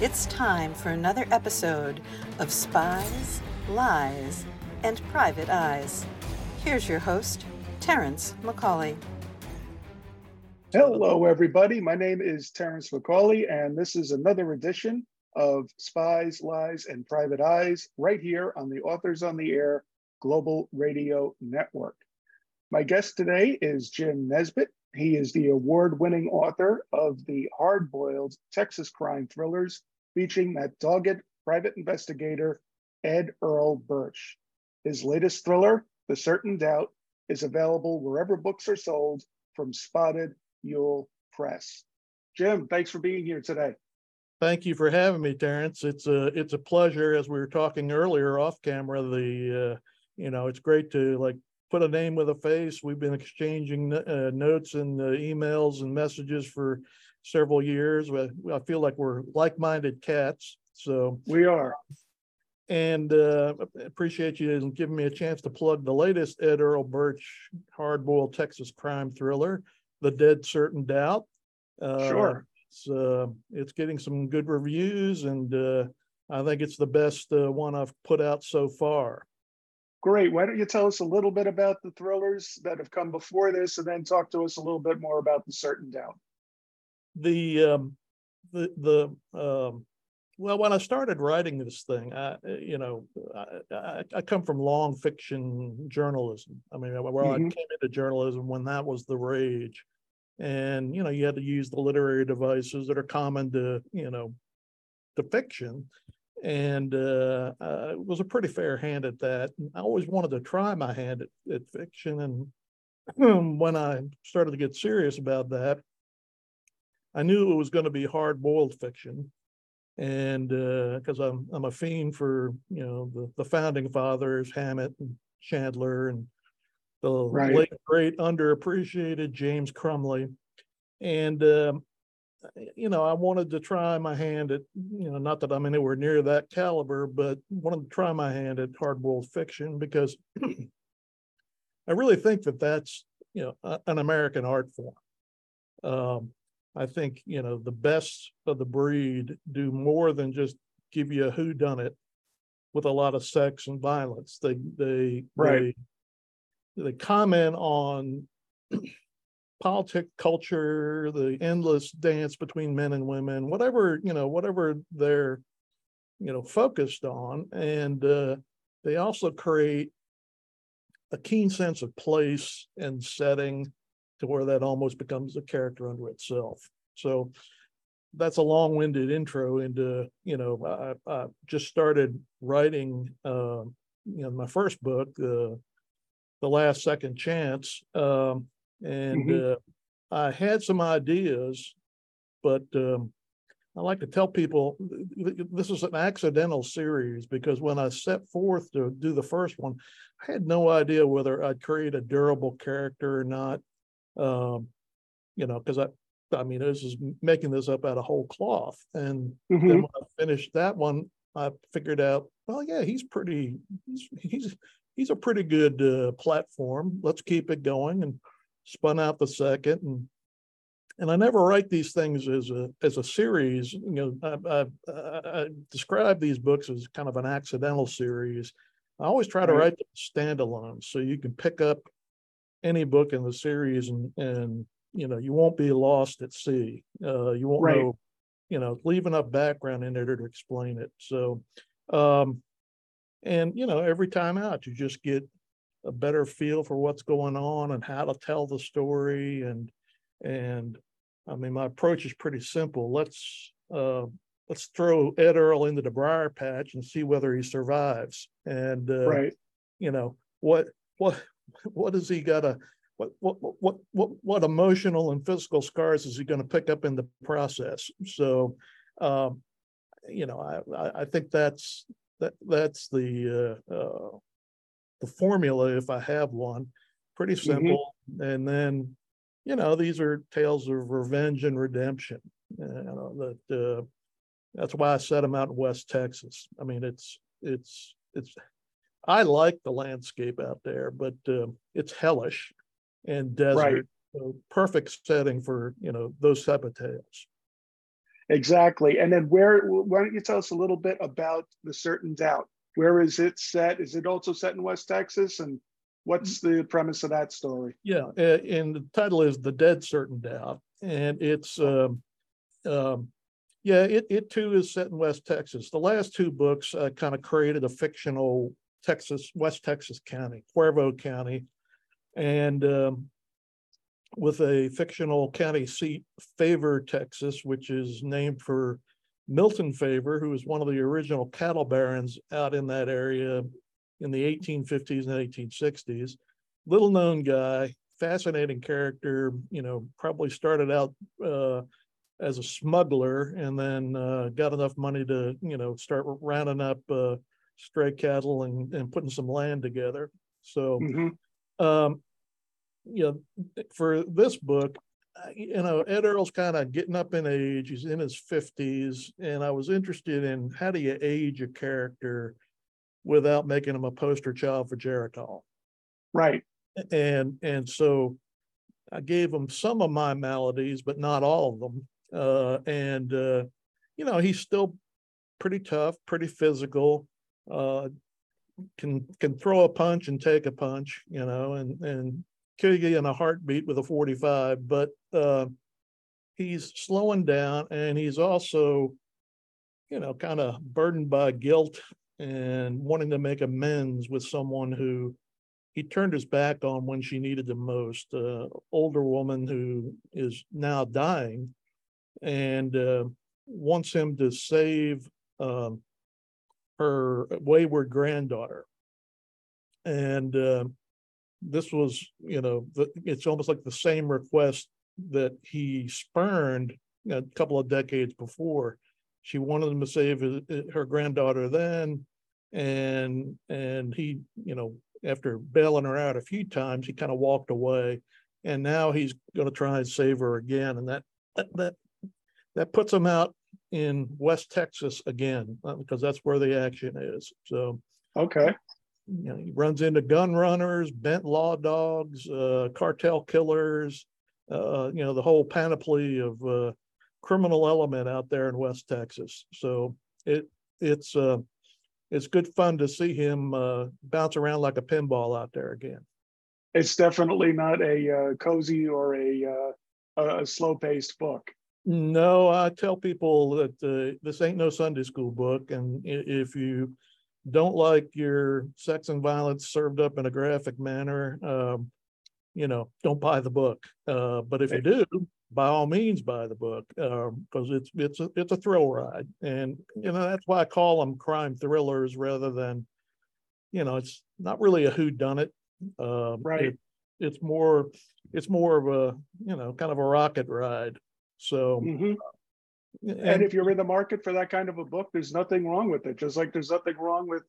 It's time for another episode of Spies, Lies, and Private Eyes. Here's your host, Terrence McCauley. Hello, everybody. My name is Terrence McCauley, and this is another edition of Spies, Lies, and Private Eyes right here on the Authors on the Air Global Radio Network. My guest today is Jim Nesbitt. He is the award winning author of the hard boiled Texas crime thrillers featuring that dogged private investigator, Ed Earl Burch. His latest thriller, The Certain Doubt, is available wherever books are sold from Spotted Mule Press. Jim, thanks for being here today. Thank you for having me, Terrence. It's a it's a pleasure. As we were talking earlier off camera, the uh, you know it's great to like put a name with a face. We've been exchanging uh, notes and uh, emails and messages for several years. I feel like we're like-minded cats. So we are. And uh, appreciate you giving me a chance to plug the latest Ed Earl Burch hard-boiled Texas crime thriller, The Dead Certain Doubt. Uh, sure. It's, uh, it's getting some good reviews, and uh, I think it's the best uh, one I've put out so far. Great. Why don't you tell us a little bit about the thrillers that have come before this, and then talk to us a little bit more about the Certain Doubt. The um, the the um, well, when I started writing this thing, I you know I, I, I come from long fiction journalism. I mean, well, mm-hmm. I came into journalism when that was the rage, and you know you had to use the literary devices that are common to you know to fiction and uh, I was a pretty fair hand at that. I always wanted to try my hand at, at fiction, and when I started to get serious about that, I knew it was going to be hard-boiled fiction, and because uh, I'm I'm a fiend for you know the the founding fathers, Hammett and Chandler, and the right. late great underappreciated James Crumley, and um, you know, I wanted to try my hand at, you know, not that I'm anywhere near that caliber, but wanted to try my hand at hard-boiled fiction because I really think that that's, you know, a, an American art form. Um, I think, you know, the best of the breed do more than just give you a who done it with a lot of sex and violence. They, they, right. they, they comment on politic culture, the endless dance between men and women, whatever you know, whatever they're you know focused on, and uh, they also create a keen sense of place and setting to where that almost becomes a character unto itself. So that's a long-winded intro into you know I, I just started writing uh, you know my first book, uh, the last second chance. Um, and mm-hmm. uh, I had some ideas, but um, I like to tell people this is an accidental series because when I set forth to do the first one, I had no idea whether I'd create a durable character or not. Um, you know, because I, I mean, this is making this up out of whole cloth. And mm-hmm. then when I finished that one, I figured out, well, yeah, he's pretty, he's he's he's a pretty good uh, platform. Let's keep it going and spun out the second and and I never write these things as a as a series. You know, I, I, I describe these books as kind of an accidental series. I always try to right. write them standalone, so you can pick up any book in the series, and and you know you won't be lost at sea. Uh, you won't right. know, you know, leave enough background in there to explain it. So, um, and you know, every time out, you just get a better feel for what's going on and how to tell the story and and I mean my approach is pretty simple. Let's uh, let's throw Ed Earl into the briar patch and see whether he survives. And uh, right, you know what what what does he got to what what what what what emotional and physical scars is he going to pick up in the process? So, um, you know, I I think that's that that's the uh, uh, the formula, if I have one, pretty mm-hmm. simple. Mm-hmm. And then, you know, these are tales of revenge and redemption. You know, that uh, that's why I set them out in West Texas. I mean, it's it's it's. I like the landscape out there, but uh, it's hellish and desert. Right. So perfect setting for you know those type of tales. Exactly. And then where, why don't you tell us a little bit about The Certain Doubt? Where is it set? Is it also set in West Texas? And what's the premise of that story? Yeah, and the title is The Dead Certain Doubt. And it's, um, um, yeah, it, it too is set in West Texas. The last two books uh, kind of created a fictional Texas, West Texas County, Cuervo County, and um, with a fictional county seat, Favor, Texas, which is named for Milton Favor, who was one of the original cattle barons out in that area in the 1850s and 1860s. Little known guy, fascinating character, you know, probably started out uh, as a smuggler and then uh, got enough money to, you know, start rounding up uh, stray cattle and, and putting some land together. So, mm-hmm. um, you know, for this book, you know, Ed Earl's kind of getting up in age. He's in his 50s. And I was interested in how do you age a character without making him a poster child for Geritol? Right. And and so I gave him some of my maladies, but not all of them. Uh, and uh, you know, he's still pretty tough, pretty physical. Uh, can can throw a punch and take a punch, you know, and and kill you in a heartbeat with a 45, but uh, he's slowing down and he's also, you know, kind of burdened by guilt and wanting to make amends with someone who he turned his back on when she needed him most. Uh, older woman who is now dying and uh, wants him to save um, her wayward granddaughter. And uh, this was, you know, the, it's almost like the same request that he spurned a couple of decades before. She wanted him to save his, her granddaughter then, and and he, you know, after bailing her out a few times, he kind of walked away, and now he's going to try and save her again, and that that that puts him out in West Texas again uh, because that's where the action is. So okay, you know, he runs into gun runners, bent law dogs, uh, cartel killers, uh, you know, the whole panoply of uh, criminal element out there in West Texas. So it it's uh, it's good fun to see him uh, bounce around like a pinball out there again. It's definitely not a uh, cozy or a uh, a slow paced book. No, I tell people that uh, this ain't no Sunday school book, and if you don't like your sex and violence served up in a graphic manner, um, you know, don't buy the book. Uh, but if you do, by all means, buy the book because um, it's it's a it's a thrill ride, and you know that's why I call them crime thrillers rather than, you know, it's not really a who done it. Uh, right. It, it's more it's more of a you know kind of a rocket ride. So mm-hmm. And, and if you're in the market for that kind of a book, there's nothing wrong with it. Just like there's nothing wrong with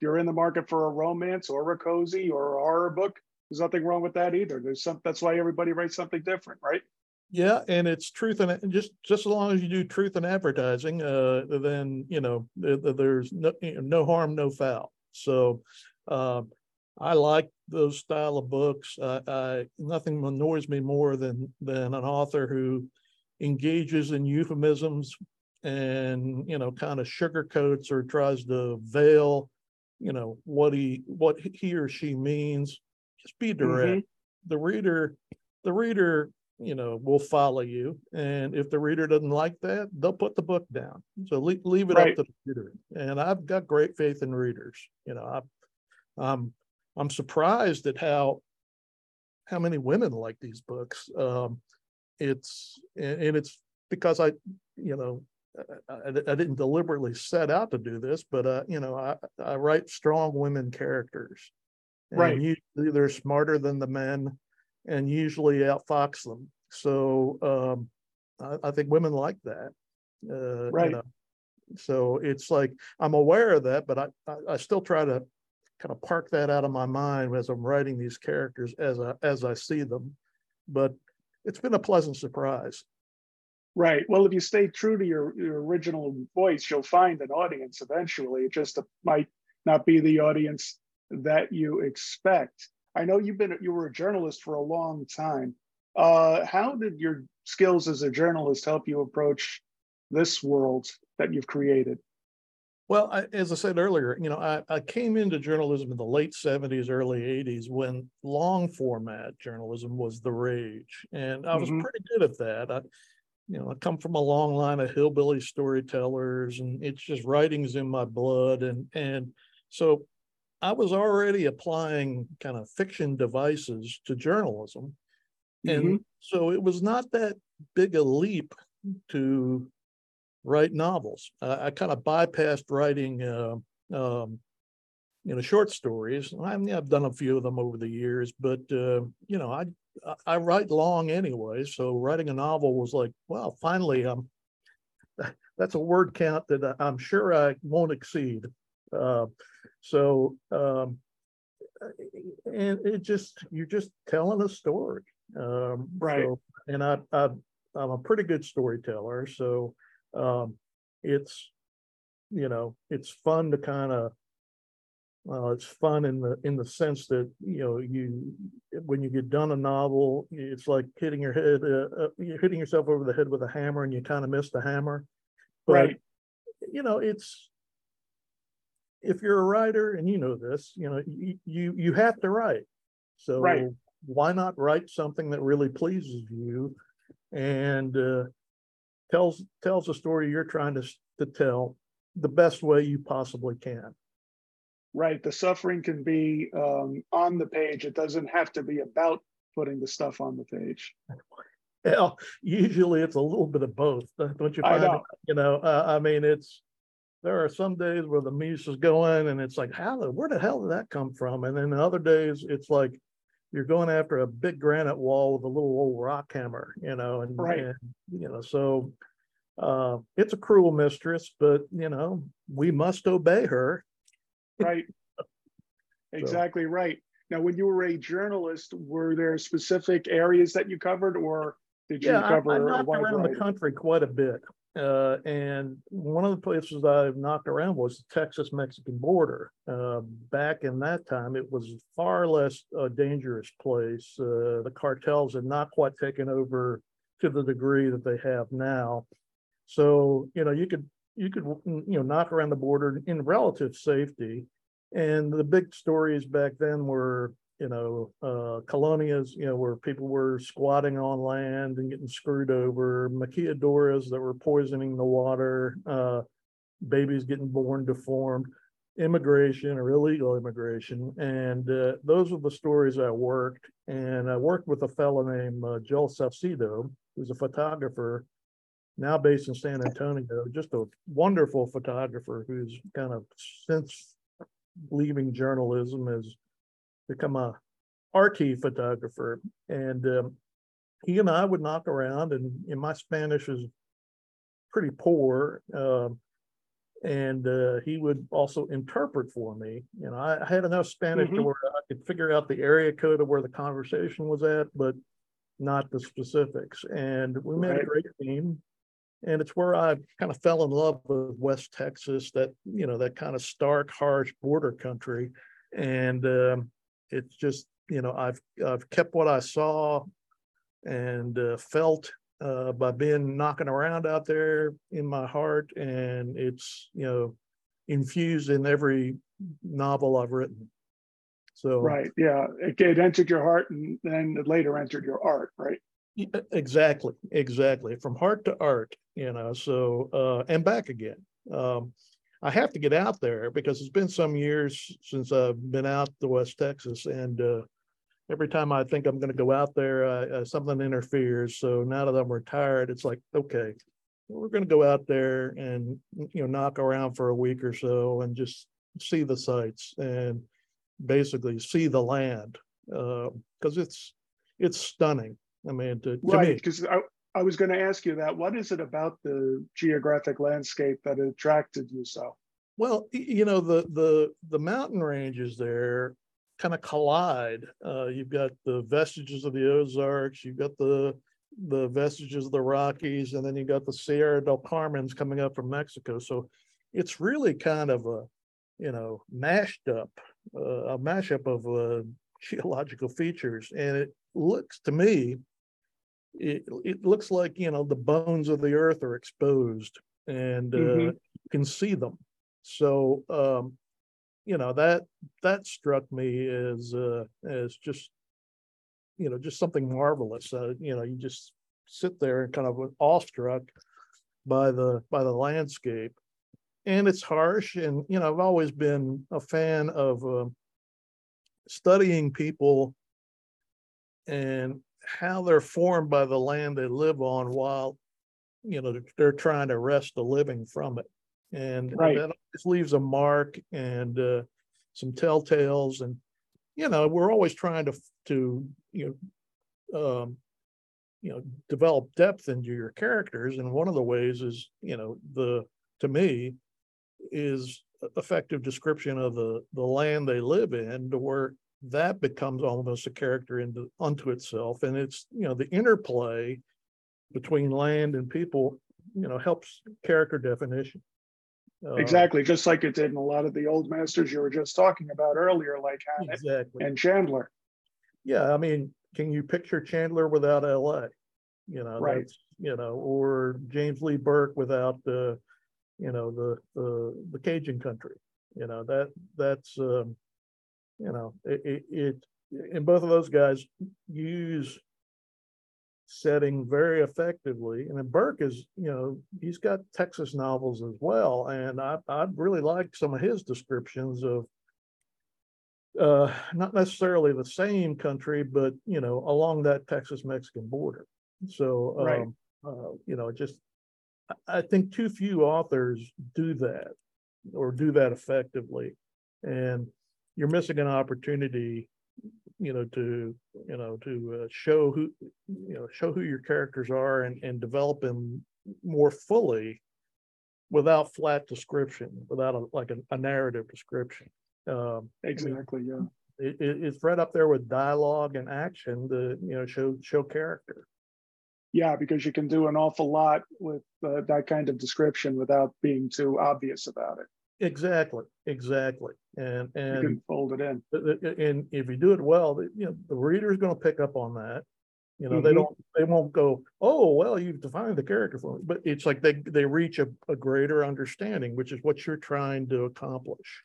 you're in the market for a romance or a cozy or a horror book, there's nothing wrong with that either. There's some that's why everybody writes something different, right? Yeah, and it's truth and just just as long as you do truth and advertising, uh, then you know there's no no harm, no foul. So uh, I like those style of books. I, I nothing annoys me more than than an author who engages in euphemisms and you know kind of sugarcoats or tries to veil you know what he what he or she means. Just be direct. Mm-hmm. the reader the reader you know will follow you. And if the reader doesn't like that they'll put the book down. So leave, leave it right. up to the reader. And i've got great faith in readers. You know i'm i'm surprised at how how many women like these books. Um it's and it's because I, you know, I, I, didn't deliberately set out to do this, but uh, you know, I, I write strong women characters, right? Usually they're smarter than the men, and usually outfox them. So um, I, I think women like that, uh, right? You know? So it's like I'm aware of that, but I, I, I still try to kind of park that out of my mind as I'm writing these characters as I as I see them. But it's been a pleasant surprise. Right. Well, if you stay true to your, your original voice, you'll find an audience eventually. It just might not be the audience that you expect. I know you've been you were a journalist for a long time. Uh, how did your skills as a journalist help you approach this world that you've created? Well, I, as I said earlier, you know, I, I came into journalism in the late 70s, early 80s when long format journalism was the rage. And I was mm-hmm. pretty good at that. I, you know, I come from a long line of hillbilly storytellers and it's just writings in my blood. And, and so I was already applying kind of fiction devices to journalism. And mm-hmm. so it was not that big a leap to write novels. I, I kind of bypassed writing, uh, um, you know, short stories. I mean, I've done a few of them over the years, but uh, you know, I I write long anyway. So writing a novel was like, well, finally, um, that's a word count that I'm sure I won't exceed. Uh, so, um, and it just you're just telling a story, um, right? So, and I, I I'm a pretty good storyteller, so um, it's you know it's fun to kind of well, it's fun in the in the sense that you know you when you get done a novel, it's like hitting your head, uh, uh, you're hitting yourself over the head with a hammer, and you kind of miss the hammer. But, right. You know, it's if you're a writer, and you know this, you know you you, you have to write. So right. why not write something that really pleases you, and uh, tells tells a story you're trying to to tell the best way you possibly can. Right. The suffering can be um, on the page. It doesn't have to be about putting the stuff on the page. Well, usually it's a little bit of both, don't you find? I know. You know, uh, I mean, it's there are some days where the muse is going, and it's like, how? the Where the hell did that come from? And then other days, it's like you're going after a big granite wall with a little old rock hammer, you know, and, right. and you know, so uh, it's a cruel mistress, but you know, we must obey her. Right. exactly right. Now, when you were a journalist, were there specific areas that you covered, or did you cover I, I knocked around variety? the country quite a bit. Uh, and one of the places I've knocked around was the Texas Mexican border. Uh, back in that time, it was far less a dangerous place. Uh, the cartels had not quite taken over to the degree that they have now. So, you know, you could you could you know knock around the border in relative safety. And the big stories back then were you know, uh, colonias, you know, where people were squatting on land and getting screwed over, maquiladoras that were poisoning the water, uh, babies getting born deformed, immigration or illegal immigration. And uh, those were the stories I worked. And I worked with a fellow named uh, Joel Salcido, who's a photographer now based in San Antonio, just a wonderful photographer who's kind of since leaving journalism has become a RT photographer. And um, he and I would knock around, and, and my Spanish is pretty poor. Um, and uh, he would also interpret for me. You know, I, I had enough Spanish mm-hmm. to where I could figure out the area code of where the conversation was at, but not the specifics. And we made right. a great team. And it's where I kind of fell in love with West Texas, that, you know, that kind of stark, harsh border country. And um, it's just you know I've I've kept what I saw and uh, felt uh, by being knocking around out there in my heart, and it's you know infused in every novel I've written. So right, yeah, it, it entered your heart, and then it later entered your art, right? Exactly, exactly, from heart to art, you know. So uh, and back again. Um, I have to get out there because it's been some years since I've been out to West Texas, and uh, every time I think I'm going to go out there, uh, something interferes. So now that I'm retired, it's like, okay, we're going to go out there and you know knock around for a week or so and just see the sights and basically see the land because uh, it's it's stunning. I mean, to, to right? Because I, I was going to ask you that. What is it about the geographic landscape that attracted you so? Well, you know, the the the mountain ranges there kind of collide. Uh, you've got the vestiges of the Ozarks, you've got the the vestiges of the Rockies, and then you've got the Sierra del Carmen's coming up from Mexico. So it's really kind of a you know mashed up uh, a mashup of uh, geological features, and it looks to me it, it looks like, you know, the bones of the earth are exposed and uh, Mhm. you can see them. So, um, you know, that, that struck me as, uh, as just, you know, just something marvelous. Uh, you know, you just sit there and kind of awestruck by the, by the landscape. And it's harsh and, you know, I've always been a fan of, um, studying people and how they're formed by the land they live on while you know they're- trying to wrest a living from it. And Right. that always leaves a mark and uh, some telltales. And you know we're always trying to to you know um you know develop depth into your characters. And one of the ways is you know the to me is effective description of the the land they live in to where that becomes almost a character into unto itself. And it's you know the interplay between land and people you know helps character definition. Uh, Exactly, just like it did in a lot of the old masters you were just talking about earlier, like Hammett exactly. and Chandler. yeah i mean can you picture chandler without la you know Right. that's you know or james lee burke without the you know the the the cajun country. You know that that's um you know it it, it and both of those guys use setting very effectively. And then burke is you know he's got texas novels as well. And i i really like some of his descriptions of uh not necessarily the same country but you know along that texas mexican border. So Right. um uh, you know just i think too few authors do that or do that effectively. And you're missing an opportunity you know to you know to uh, show who you know show who your characters are and and develop them more fully without flat description without a like a, a narrative description um Exactly, yeah. it, it, it's right up there with dialogue and action to you know show show character Yeah, because you can do an awful lot with uh, that kind of description without being too obvious about it. Exactly exactly and You and can fold it in. and if you do it well, the- you know, the reader's gonna pick up on that. You know, they Mhm. don't, they won't go, oh, well, you've defined the character for me, but it's like they, they reach a, a greater understanding, which is what you're trying to accomplish.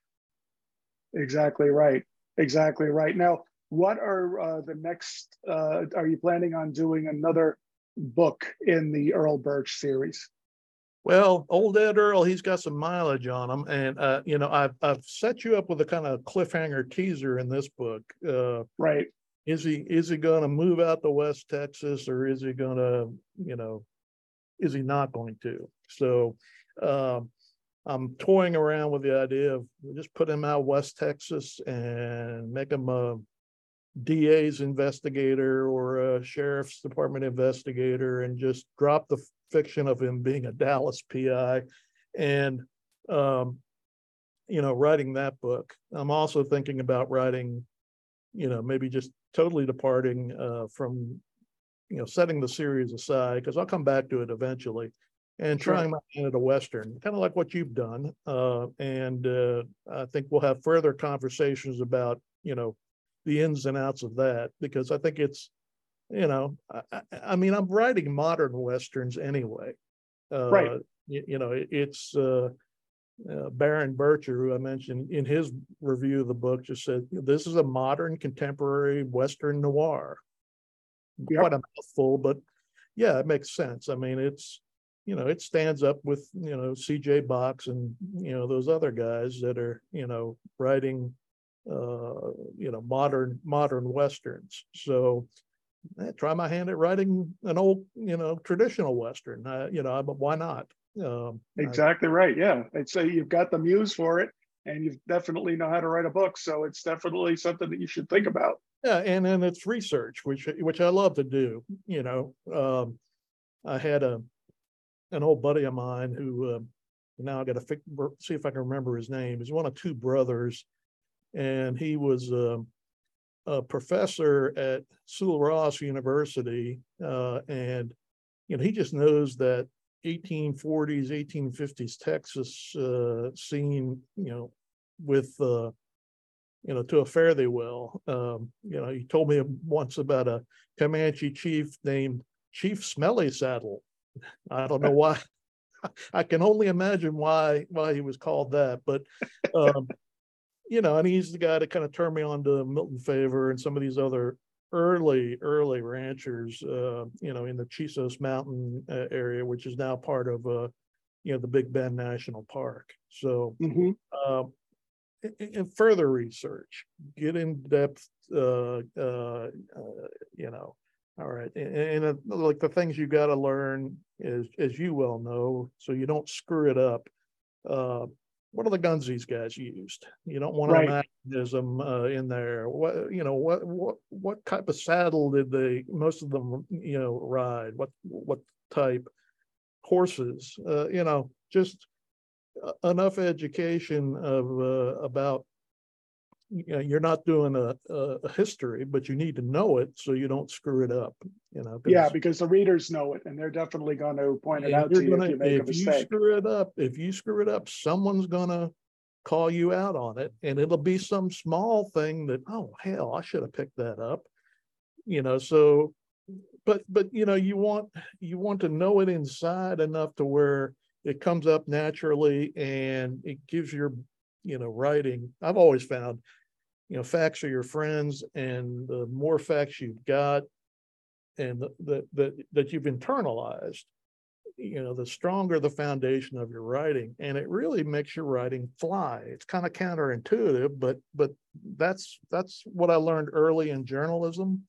Exactly right. Exactly right. Now, what are uh, the next? Uh, are you planning on doing another book in the Earl Burch series? Well, old Ed Earl, he's got some mileage on him, and uh, you know, I've I've set you up with a kind of cliffhanger teaser in this book. Uh, Right. is he is he going to move out to West Texas or is he going to you know is he not going to so um I'm toying around with the idea of just put him out West Texas and make him a DA's investigator or a sheriff's department investigator and just drop the fiction of him being a Dallas PI and um you know writing that book. I'm also thinking about writing you know, maybe just totally departing uh, from, you know, setting the series aside because I'll come back to it eventually, and Sure. trying my hand at a western, kind of like what you've done. Uh, and uh, I think we'll have further conversations about, you know, the ins and outs of that because I think it's, you know, I, I, mean, I'm writing modern westerns anyway. Uh, Right. You, you know, it- it's. Uh, uh, Baron Birtcher, who I mentioned in his review of the book, just said this is a modern contemporary Western noir. Yep. Quite a mouthful, but yeah, it makes sense. I mean, it's you know, it stands up with you know C.J. Box and you know those other guys that are you know writing uh you know modern modern westerns. So eh, try my hand at writing an old you know traditional western. Uh, you know, but why not? Um, I- Exactly right. Yeah. I'd say you've got the muse for it and you definitely know how to write a book. So it's definitely something that you should think about. Yeah, and then it's research, which which I love to do. You know, um, I had a an old buddy of mine who um, now I got to see if I can remember his name. He's one of two brothers, and he was um, a professor at Sul Ross University, uh, and you know he just knows that 1840s, 1850s Texas uh, scene, you know, with uh, you know, to a thee well. Um, you know, he told me once about a Comanche chief named Chief Smelly Saddle. I don't know why. I can only imagine why why he was called that, but um, you know, and he's the guy that kind of turned me on to Milton Favor and some of these other early early ranchers, uh, you know, in the Chisos Mountain uh, area, which is now part of uh, you know the Big Bend National Park. So, mm-hmm. uh, in, further research, get in depth, uh, uh, uh, you know. All right, and, and uh, like the things you got to learn is, as you well know, so you don't screw it up. Uh, what are the guns these guys used? You don't want right. a mechanism uh, in there. What you know, what what what type of saddle did they most of them you know ride? What what type horses? Uh, you know, just enough education of uh, about you know, you're not doing a, a, history, but you need to know it so you don't screw it up. You know. Yeah, because the readers know it, and they're definitely going to point it out to you gonna, if you make if a mistake. you screw it up, if you screw it up, someone's going to call you out on it, and it'll be some small thing that oh hell, I should have picked that up. You know, so but but you know you want you want to know it inside enough to where it comes up naturally and it gives your you know writing i've always found you know facts are your friends and the more facts you've got and that that that you've internalized you know the stronger the foundation of your writing and it really makes your writing fly it's kind of counterintuitive but but that's that's what i learned early in journalism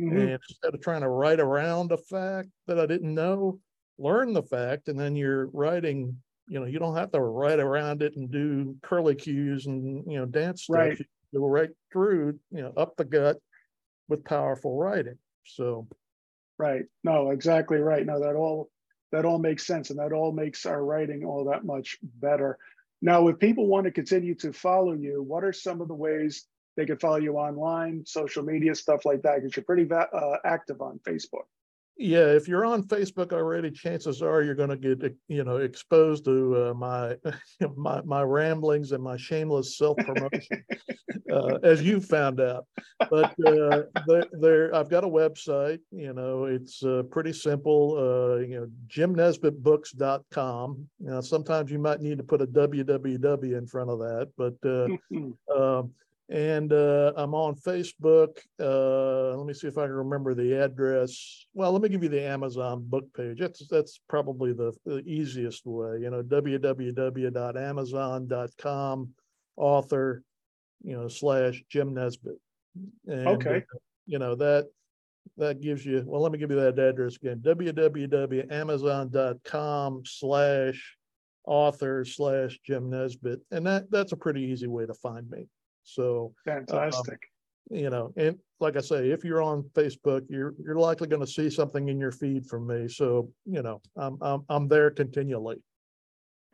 mm-hmm. and instead of trying to write around a fact that i didn't know learn the fact and then you're writing you know you don't have to write around it and do curly cues and you know dance stuff right. you right through you know up the gut with powerful writing. So right. No exactly right. No that all that all makes sense and that all makes our writing all that much better. Now if people want to continue to follow you what are some of the ways they can follow you online social media stuff like that? Because you're pretty uh, active on facebook yeah, if you're on Facebook already, chances are you're going to get you know exposed to uh, my my my ramblings and my shameless self promotion, uh, as you found out. But uh, there, there, I've got a website. You know, it's uh, pretty simple. Uh, you know, jimnesbittbooks.com. You know, sometimes you might need to put a www in front of that, but. Uh, um, and uh, I'm on Facebook. Uh, let me see if I can remember the address. Well, let me give you the Amazon book page. That's that's probably the, the easiest way. You know, www.amazon.com, author, you know, slash Jim Nesbitt. And, okay. Uh, you know that that gives you. Well, let me give you that address again. www.amazon.com slash author slash Jim Nesbitt, and that that's a pretty easy way to find me. So fantastic. Um, you know, and like I say, if you're on Facebook, you're you're likely going to see something in your feed from me. So you know, I'm I'm I'm there continually.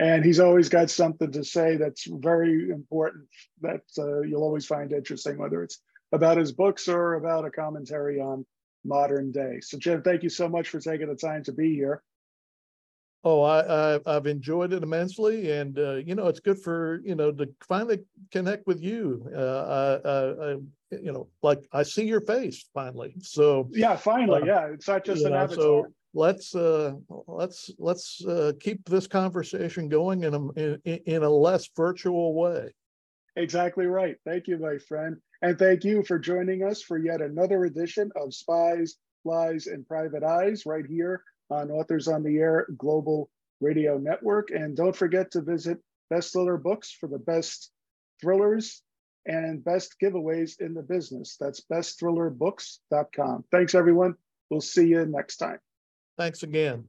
And he's always got something to say that's very important that uh, you'll always find interesting, whether it's about his books or about a commentary on modern day. So Jim, thank you so much for taking the time to be here. Oh, I, I have enjoyed it immensely, and uh, you know it's good for you know to finally connect with you. Uh, I, I, you know, like I see your face finally. So yeah, finally, uh, yeah, it's not just an know, avatar. So let's uh, let's let's uh, keep this conversation going in a in, in a less virtual way. Exactly right. Thank you, my friend, and thank you for joining us for yet another edition of Spies, Lies, and Private Eyes right here on Authors on the Air Global Radio Network. And don't forget to visit Best Thriller Books for the best thrillers and best giveaways in the business. That's bestthrillerbooks.com. Thanks, everyone. We'll see you next time. Thanks again.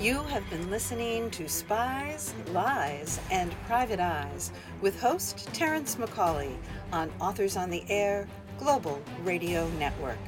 You have been listening to Spies, Lies, and Private Eyes with host Terrence McCauley on Authors on the Air Global Radio Network.